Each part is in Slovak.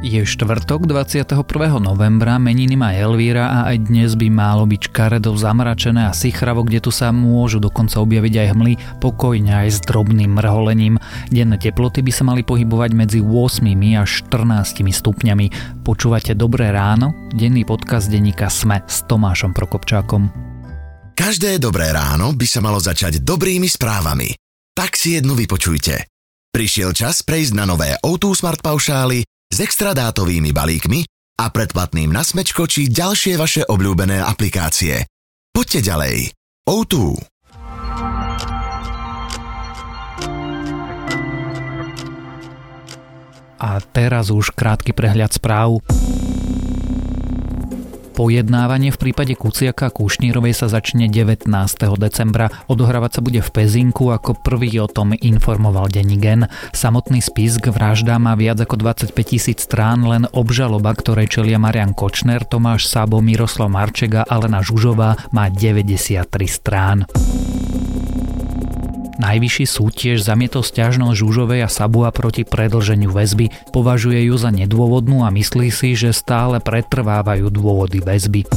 Je štvrtok 21. novembra, meniny má Elvíra a aj dnes by málo byť škaredo zamračené a sichravo, kde tu sa môžu dokonca objaviť aj hmly, pokojne aj s drobným mrholením. Denné teploty by sa mali pohybovať medzi 8 až 14 stupňami. Počúvate Dobré ráno? Denný podcast denníka Sme s Tomášom Prokopčákom. Každé dobré ráno by sa malo začať dobrými správami. Tak si jednu vypočujte. Prišiel čas prejsť na nové O2 Smart Paušály s extra dátovými balíkmi a predplatným na smečko či ďalšie vaše obľúbené aplikácie. Poďte ďalej. O2. A teraz už krátky prehľad správ. Pojednávanie v prípade Kuciaka a Kušnírovej sa začne 19. decembra. Odohrávať sa bude v Pezinku, ako prvý o tom informoval Denigen. Samotný spis k vraždám má viac ako 25 tisíc strán, len obžaloba, ktorej čelia Marian Kočner, Tomáš Sabo, Miroslav Marčega a Lena Žužová má 93 strán. Najvyšší súd tiež zamietol stiažnosť Žužovej a Sabua proti predlženiu väzby. Považuje ju za nedôvodnú a myslí si, že stále pretrvávajú dôvody väzby.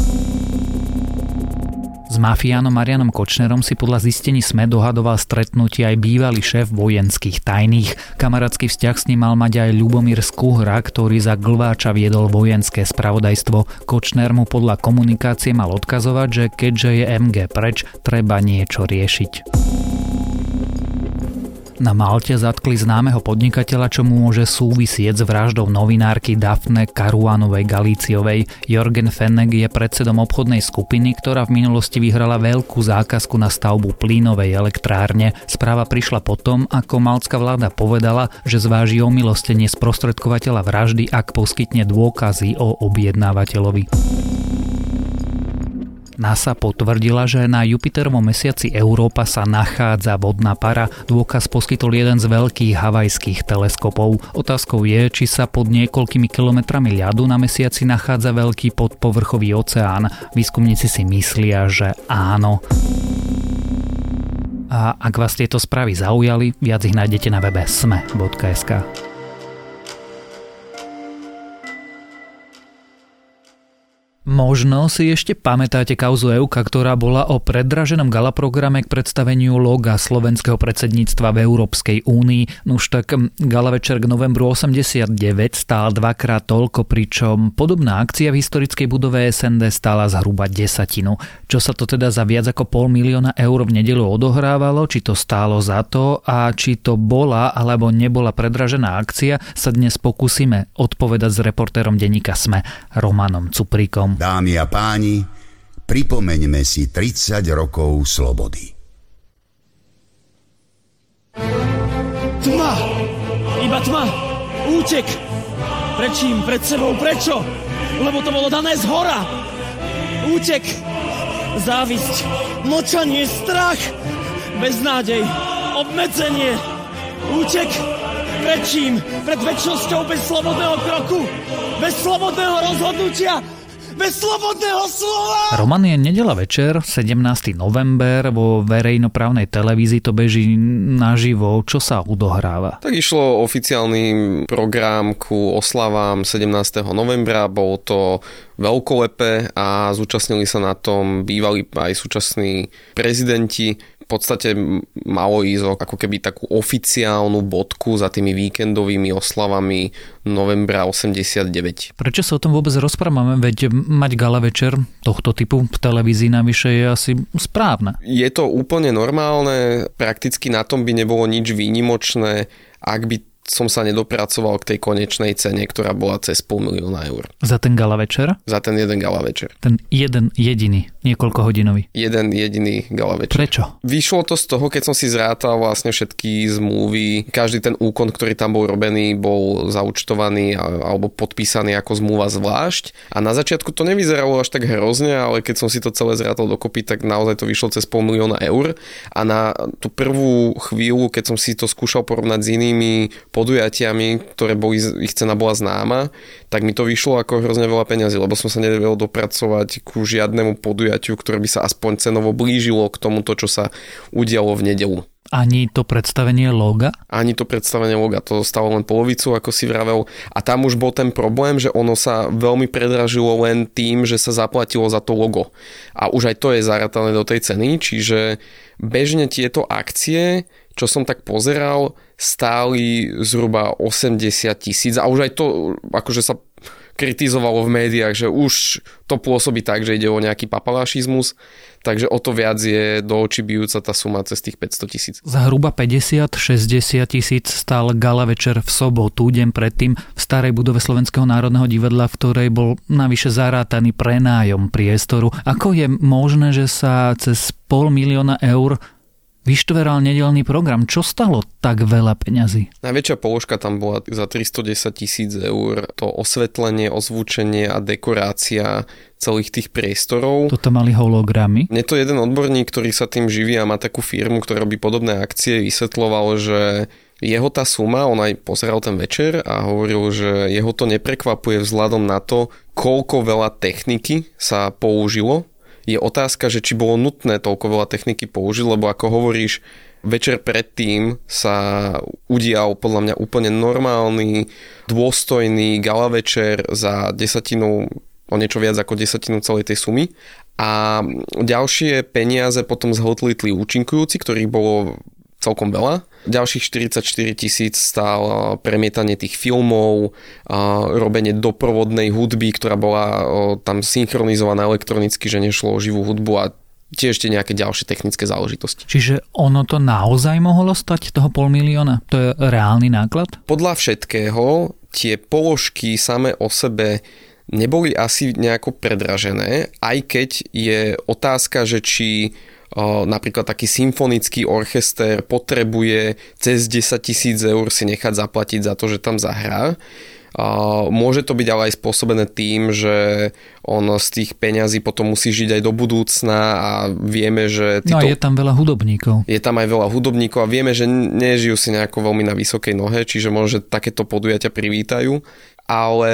S mafiánom Marianom Kočnerom si podľa zistení SME dohadoval stretnutie aj bývalý šéf vojenských tajných. Kamarátsky vzťah s ním mal mať aj Ľubomír Skuhra, ktorý za Glváča viedol vojenské spravodajstvo. Kočner mu podľa komunikácie mal odkazovať, že keďže je MG preč, treba niečo riešiť. Na Malte zatkli známeho podnikateľa, čo môže súvisieť s vraždou novinárky Dafne Karuanovej Galíciovej. Jorgen Fennek je predsedom obchodnej skupiny, ktorá v minulosti vyhrala veľkú zákazku na stavbu plínovej elektrárne. Správa prišla potom, ako malcká vláda povedala, že zváži omilostenie sprostredkovateľa vraždy, ak poskytne dôkazy o objednávateľovi. NASA potvrdila, že na Jupiterovom mesiaci Európa sa nachádza vodná para. Dôkaz poskytol jeden z veľkých havajských teleskopov. Otázkou je, či sa pod niekoľkými kilometrami ľadu na mesiaci nachádza veľký podpovrchový oceán. Výskumníci si myslia, že áno. A ak vás tieto správy zaujali, viac ich nájdete na webe sme.sk. Možno si ešte pamätáte kauzu Euka, ktorá bola o predraženom gala programe k predstaveniu loga slovenského predsedníctva v Európskej únii. Nuž tak gala večer k novembru 89 stál dvakrát toľko, pričom podobná akcia v historickej budove SND stála zhruba desatinu. Čo sa to teda za viac ako pol milióna eur v nedelu odohrávalo, či to stálo za to a či to bola alebo nebola predražená akcia, sa dnes pokúsime odpovedať s reportérom denníka SME, Romanom Cuprikom. Dámy a páni, pripomeňme si 30 rokov slobody. Tma! Iba tma! Útek! Prečím? Pred sebou? Prečo? Lebo to bolo dané z hora! Útek! Závisť! Močanie! Strach! Beznádej! Obmedzenie! Útek! Prečím? Pred väčšnosťou bez slobodného kroku! Bez slobodného rozhodnutia! Bez slobodného slova! Roman je nedela večer, 17. november, vo verejnoprávnej televízii to beží naživo. Čo sa odohráva? Tak išlo oficiálny program ku oslavám 17. novembra, bol to veľkolepé a zúčastnili sa na tom bývalí aj súčasní prezidenti v podstate malo ísť ako keby takú oficiálnu bodku za tými víkendovými oslavami novembra 89. Prečo sa o tom vôbec rozprávame? Veď mať gala večer tohto typu v televízii navyše je asi správne. Je to úplne normálne, prakticky na tom by nebolo nič výnimočné, ak by som sa nedopracoval k tej konečnej cene, ktorá bola cez pol milióna eur. Za ten gala večer? Za ten jeden gala večer. Ten jeden jediný, niekoľko hodinový. Jeden jediný gala večer. Prečo? Vyšlo to z toho, keď som si zrátal vlastne všetky zmluvy. Každý ten úkon, ktorý tam bol robený, bol zaučtovaný alebo podpísaný ako zmluva zvlášť. A na začiatku to nevyzeralo až tak hrozne, ale keď som si to celé zrátal dokopy, tak naozaj to vyšlo cez pol milióna eur. A na tú prvú chvíľu, keď som si to skúšal porovnať s inými podujatiami, ktoré boli, ich cena bola známa, tak mi to vyšlo ako hrozne veľa peňazí, lebo som sa nevedel dopracovať ku žiadnemu podujatiu, ktoré by sa aspoň cenovo blížilo k tomuto, čo sa udialo v nedelu. Ani to predstavenie loga? Ani to predstavenie loga, to stalo len polovicu, ako si vravel. A tam už bol ten problém, že ono sa veľmi predražilo len tým, že sa zaplatilo za to logo. A už aj to je zaratané do tej ceny, čiže bežne tieto akcie, čo som tak pozeral, stáli zhruba 80 tisíc a už aj to akože sa kritizovalo v médiách, že už to pôsobí tak, že ide o nejaký papalášizmus, takže o to viac je do očí bijúca tá suma cez tých 500 tisíc. Zhruba 50-60 tisíc stál gala večer v sobotu, deň predtým v starej budove Slovenského národného divadla, v ktorej bol navyše zarátaný prenájom priestoru. Ako je možné, že sa cez pol milióna eur vyštveral nedelný program. Čo stalo tak veľa peňazí? Najväčšia položka tam bola za 310 tisíc eur. To osvetlenie, ozvučenie a dekorácia celých tých priestorov. Toto mali hologramy. Je to jeden odborník, ktorý sa tým živí a má takú firmu, ktorá robí podobné akcie, vysvetloval, že jeho tá suma, on aj pozeral ten večer a hovoril, že jeho to neprekvapuje vzhľadom na to, koľko veľa techniky sa použilo je otázka, že či bolo nutné toľko veľa techniky použiť, lebo ako hovoríš, večer predtým sa udial podľa mňa úplne normálny, dôstojný gala večer za desatinu, o niečo viac ako desatinu celej tej sumy. A ďalšie peniaze potom zhltli tli účinkujúci, ktorých bolo celkom veľa. Ďalších 44 tisíc stál premietanie tých filmov, robenie doprovodnej hudby, ktorá bola tam synchronizovaná elektronicky, že nešlo o živú hudbu a tiež ešte nejaké ďalšie technické záležitosti. Čiže ono to naozaj mohlo stať toho pol milióna? To je reálny náklad? Podľa všetkého tie položky same o sebe neboli asi nejako predražené, aj keď je otázka, že či napríklad taký symfonický orchester potrebuje cez 10 tisíc eur si nechať zaplatiť za to, že tam zahrá. Môže to byť ale aj spôsobené tým, že on z tých peňazí potom musí žiť aj do budúcna a vieme, že... Títo... No a je tam veľa hudobníkov. Je tam aj veľa hudobníkov a vieme, že nežijú si nejako veľmi na vysokej nohe, čiže možno, že takéto podujatia privítajú. Ale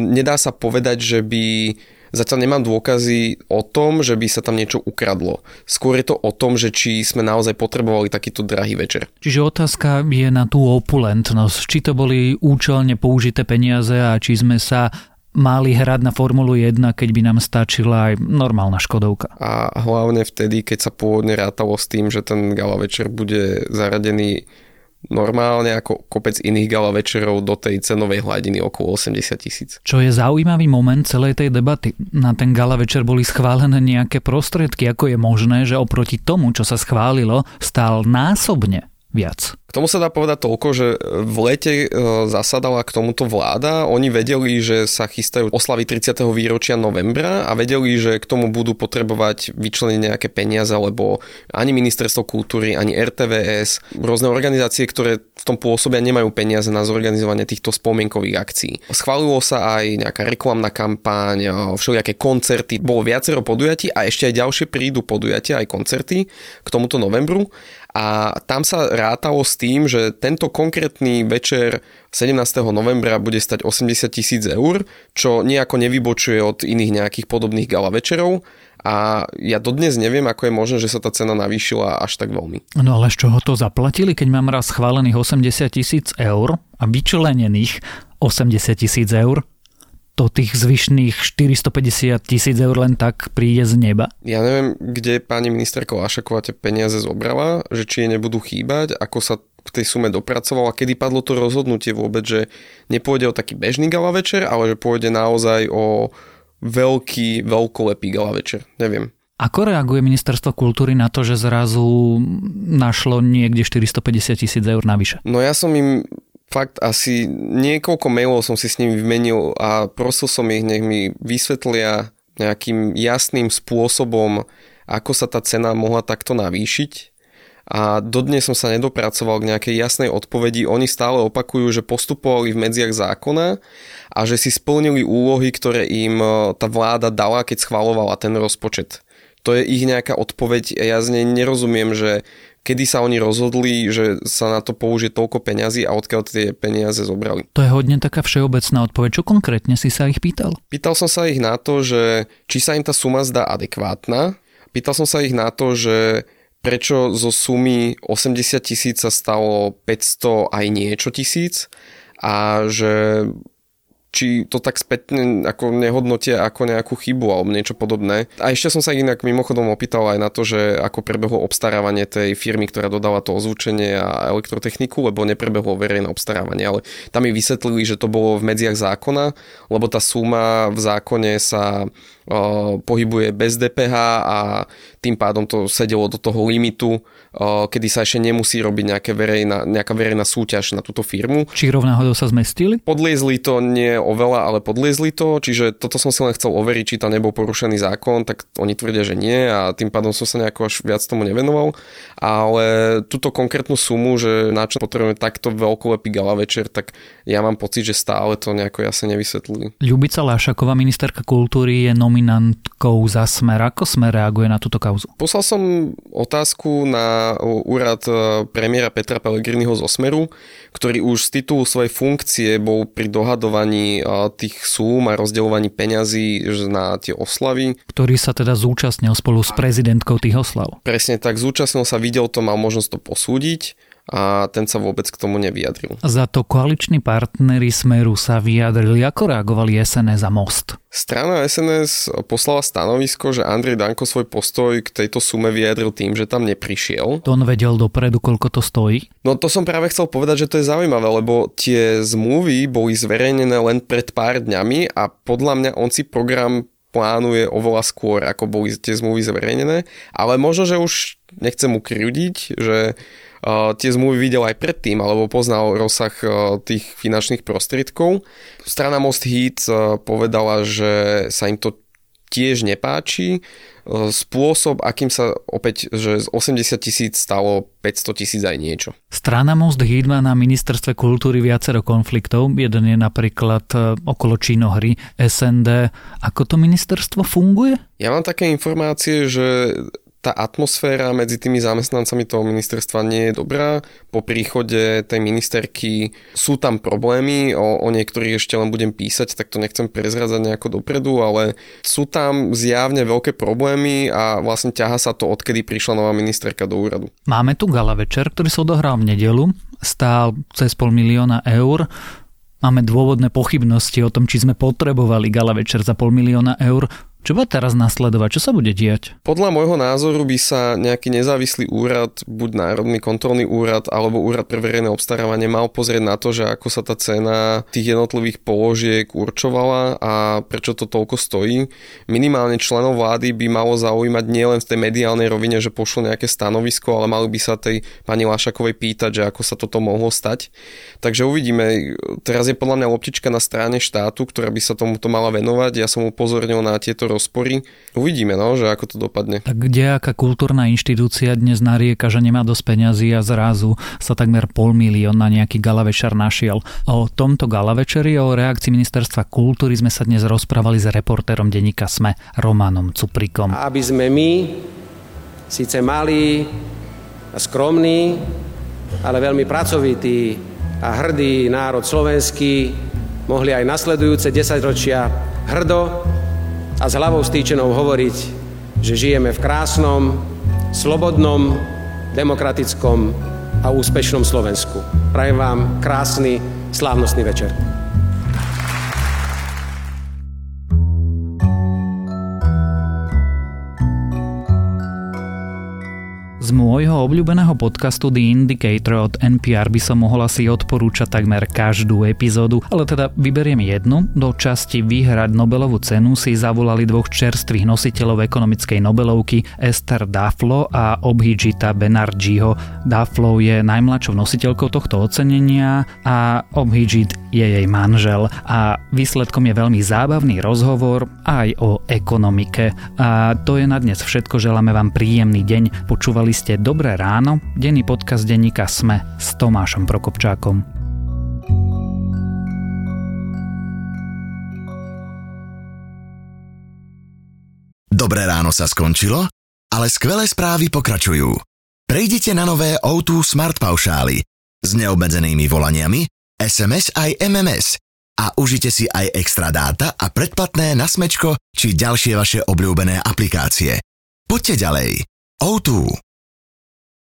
nedá sa povedať, že by Zatiaľ nemám dôkazy o tom, že by sa tam niečo ukradlo. Skôr je to o tom, že či sme naozaj potrebovali takýto drahý večer. Čiže otázka je na tú opulentnosť. Či to boli účelne použité peniaze a či sme sa mali hrať na Formulu 1, keď by nám stačila aj normálna Škodovka. A hlavne vtedy, keď sa pôvodne rátalo s tým, že ten gala večer bude zaradený normálne ako kopec iných gala večerov do tej cenovej hladiny okolo 80 tisíc. Čo je zaujímavý moment celej tej debaty. Na ten gala večer boli schválené nejaké prostriedky, ako je možné, že oproti tomu, čo sa schválilo, stál násobne viac. K tomu sa dá povedať toľko, že v lete e, zasadala k tomuto vláda. Oni vedeli, že sa chystajú oslaviť 30. výročia novembra a vedeli, že k tomu budú potrebovať vyčleniť nejaké peniaze, lebo ani ministerstvo kultúry, ani RTVS, rôzne organizácie, ktoré v tom pôsobia, nemajú peniaze na zorganizovanie týchto spomienkových akcií. Schválilo sa aj nejaká reklamná kampaň, e, všelijaké koncerty, bolo viacero podujatí a ešte aj ďalšie prídu podujatia, aj koncerty k tomuto novembru a tam sa rátalo s tým, že tento konkrétny večer 17. novembra bude stať 80 tisíc eur, čo nejako nevybočuje od iných nejakých podobných gala večerov a ja dodnes neviem, ako je možné, že sa tá cena navýšila až tak veľmi. No ale z čoho to zaplatili, keď mám raz schválených 80 tisíc eur a vyčlenených 80 tisíc eur? to tých zvyšných 450 tisíc eur len tak príde z neba? Ja neviem, kde pani ministerka Lášaková tie peniaze zobrala, že či jej nebudú chýbať, ako sa k tej sume dopracovala, kedy padlo to rozhodnutie vôbec, že nepôjde o taký bežný gala večer, ale že pôjde naozaj o veľký, veľkolepý gala večer. Neviem. Ako reaguje ministerstvo kultúry na to, že zrazu našlo niekde 450 tisíc eur navyše? No ja som im fakt asi niekoľko mailov som si s nimi vymenil a prosil som ich, nech mi vysvetlia nejakým jasným spôsobom, ako sa tá cena mohla takto navýšiť. A dodnes som sa nedopracoval k nejakej jasnej odpovedi. Oni stále opakujú, že postupovali v medziach zákona a že si splnili úlohy, ktoré im e, tá vláda dala, keď schvalovala ten rozpočet. To je ich nejaká odpoveď. Ja z nej nerozumiem, že kedy sa oni rozhodli, že sa na to použije toľko peňazí a odkiaľ tie peniaze zobrali. To je hodne taká všeobecná odpoveď. Čo konkrétne si sa ich pýtal? Pýtal som sa ich na to, že či sa im tá suma zdá adekvátna. Pýtal som sa ich na to, že prečo zo sumy 80 tisíc sa stalo 500 aj niečo tisíc a že či to tak spätne ako nehodnotia ako nejakú chybu alebo niečo podobné. A ešte som sa inak mimochodom opýtal aj na to, že ako prebehlo obstarávanie tej firmy, ktorá dodala to ozvučenie a elektrotechniku, lebo neprebehlo verejné obstarávanie, ale tam mi vysvetlili, že to bolo v medziach zákona, lebo tá suma v zákone sa pohybuje bez DPH a tým pádom to sedelo do toho limitu, kedy sa ešte nemusí robiť nejaké verejná, nejaká verejná súťaž na túto firmu. Či rovnáhodou sa zmestili? Podliezli to nie oveľa, ale podliezli to, čiže toto som si len chcel overiť, či tam nebol porušený zákon, tak oni tvrdia, že nie a tým pádom som sa nejako až viac tomu nevenoval. Ale túto konkrétnu sumu, že na čo potrebujeme takto veľkolepý gala večer, tak ja mám pocit, že stále to nejako jasne nevysvetlili. Ľubica Lášaková, ministerka kultúry, je nominantkou za Smer. Ako Smer reaguje na túto kauzu? Poslal som otázku na úrad e, premiéra Petra Pellegriniho zo Smeru, ktorý už z titulu svojej funkcie bol pri dohadovaní e, tých súm a rozdeľovaní peňazí na tie oslavy. Ktorý sa teda zúčastnil spolu s prezidentkou tých oslav. Presne tak, zúčastnil sa, videl to, mal možnosť to posúdiť a ten sa vôbec k tomu nevyjadril. Za to koaliční partnery Smeru sa vyjadrili, ako reagovali SNS a Most. Strana SNS poslala stanovisko, že Andrej Danko svoj postoj k tejto sume vyjadril tým, že tam neprišiel. To on vedel dopredu, koľko to stojí? No to som práve chcel povedať, že to je zaujímavé, lebo tie zmluvy boli zverejnené len pred pár dňami a podľa mňa on si program plánuje oveľa skôr, ako boli tie zmluvy zverejnené, ale možno, že už nechcem ukryudiť, že tie zmluvy videl aj predtým, alebo poznal rozsah tých finančných prostriedkov. Strana Most Heat povedala, že sa im to tiež nepáči. Spôsob, akým sa opäť, že z 80 tisíc stalo 500 tisíc aj niečo. Strana Most Heat má na ministerstve kultúry viacero konfliktov. Jeden je napríklad e, okolo činohry SND. Ako to ministerstvo funguje? Ja mám také informácie, že tá atmosféra medzi tými zamestnancami toho ministerstva nie je dobrá. Po príchode tej ministerky sú tam problémy, o, o niektorých ešte len budem písať, tak to nechcem prezradzať nejako dopredu, ale sú tam zjavne veľké problémy a vlastne ťaha sa to, odkedy prišla nová ministerka do úradu. Máme tu gala večer, ktorý sa odohral v nedelu, stál cez pol milióna eur. Máme dôvodné pochybnosti o tom, či sme potrebovali gala večer za pol milióna eur. Čo bude teraz nasledovať? Čo sa bude diať? Podľa môjho názoru by sa nejaký nezávislý úrad, buď Národný kontrolný úrad alebo úrad pre verejné obstarávanie mal pozrieť na to, že ako sa tá cena tých jednotlivých položiek určovala a prečo to toľko stojí. Minimálne členov vlády by malo zaujímať nielen v tej mediálnej rovine, že pošlo nejaké stanovisko, ale mali by sa tej pani Lašakovej pýtať, že ako sa toto mohlo stať. Takže uvidíme. Teraz je podľa mňa loptička na strane štátu, ktorá by sa tomuto mala venovať. Ja som upozornil na tieto rozpory. Uvidíme, no, že ako to dopadne. Tak kde aká kultúrna inštitúcia dnes narieka, že nemá dosť peňazí a zrazu sa takmer pol milión na nejaký galavečer našiel. O tomto galavečeri, o reakcii ministerstva kultúry sme sa dnes rozprávali s reportérom denníka SME Romanom Cuprikom. Aby sme my, síce malí a skromní, ale veľmi pracovitý a hrdý národ slovenský mohli aj nasledujúce desaťročia hrdo a s hlavou stýčenou hovoriť, že žijeme v krásnom, slobodnom, demokratickom a úspešnom Slovensku. Prajem vám krásny, slávnostný večer. Z môjho obľúbeného podcastu The Indicator od NPR by som mohol asi odporúčať takmer každú epizódu, ale teda vyberiem jednu. Do časti vyhrať Nobelovú cenu si zavolali dvoch čerstvých nositeľov ekonomickej Nobelovky Esther Daflo a Obhijita Benarjiho. Daflo je najmladšou nositeľkou tohto ocenenia a Obhijit je jej manžel a výsledkom je veľmi zábavný rozhovor aj o ekonomike. A to je na dnes všetko, želáme vám príjemný deň. Počúvali ste Dobré ráno, denný podcast denníka Sme s Tomášom Prokopčákom. Dobré ráno sa skončilo, ale skvelé správy pokračujú. Prejdite na nové O2 Smart Paušály s neobmedzenými volaniami, SMS aj MMS a užite si aj extra dáta a predplatné na smečko či ďalšie vaše obľúbené aplikácie. Poďte ďalej. O2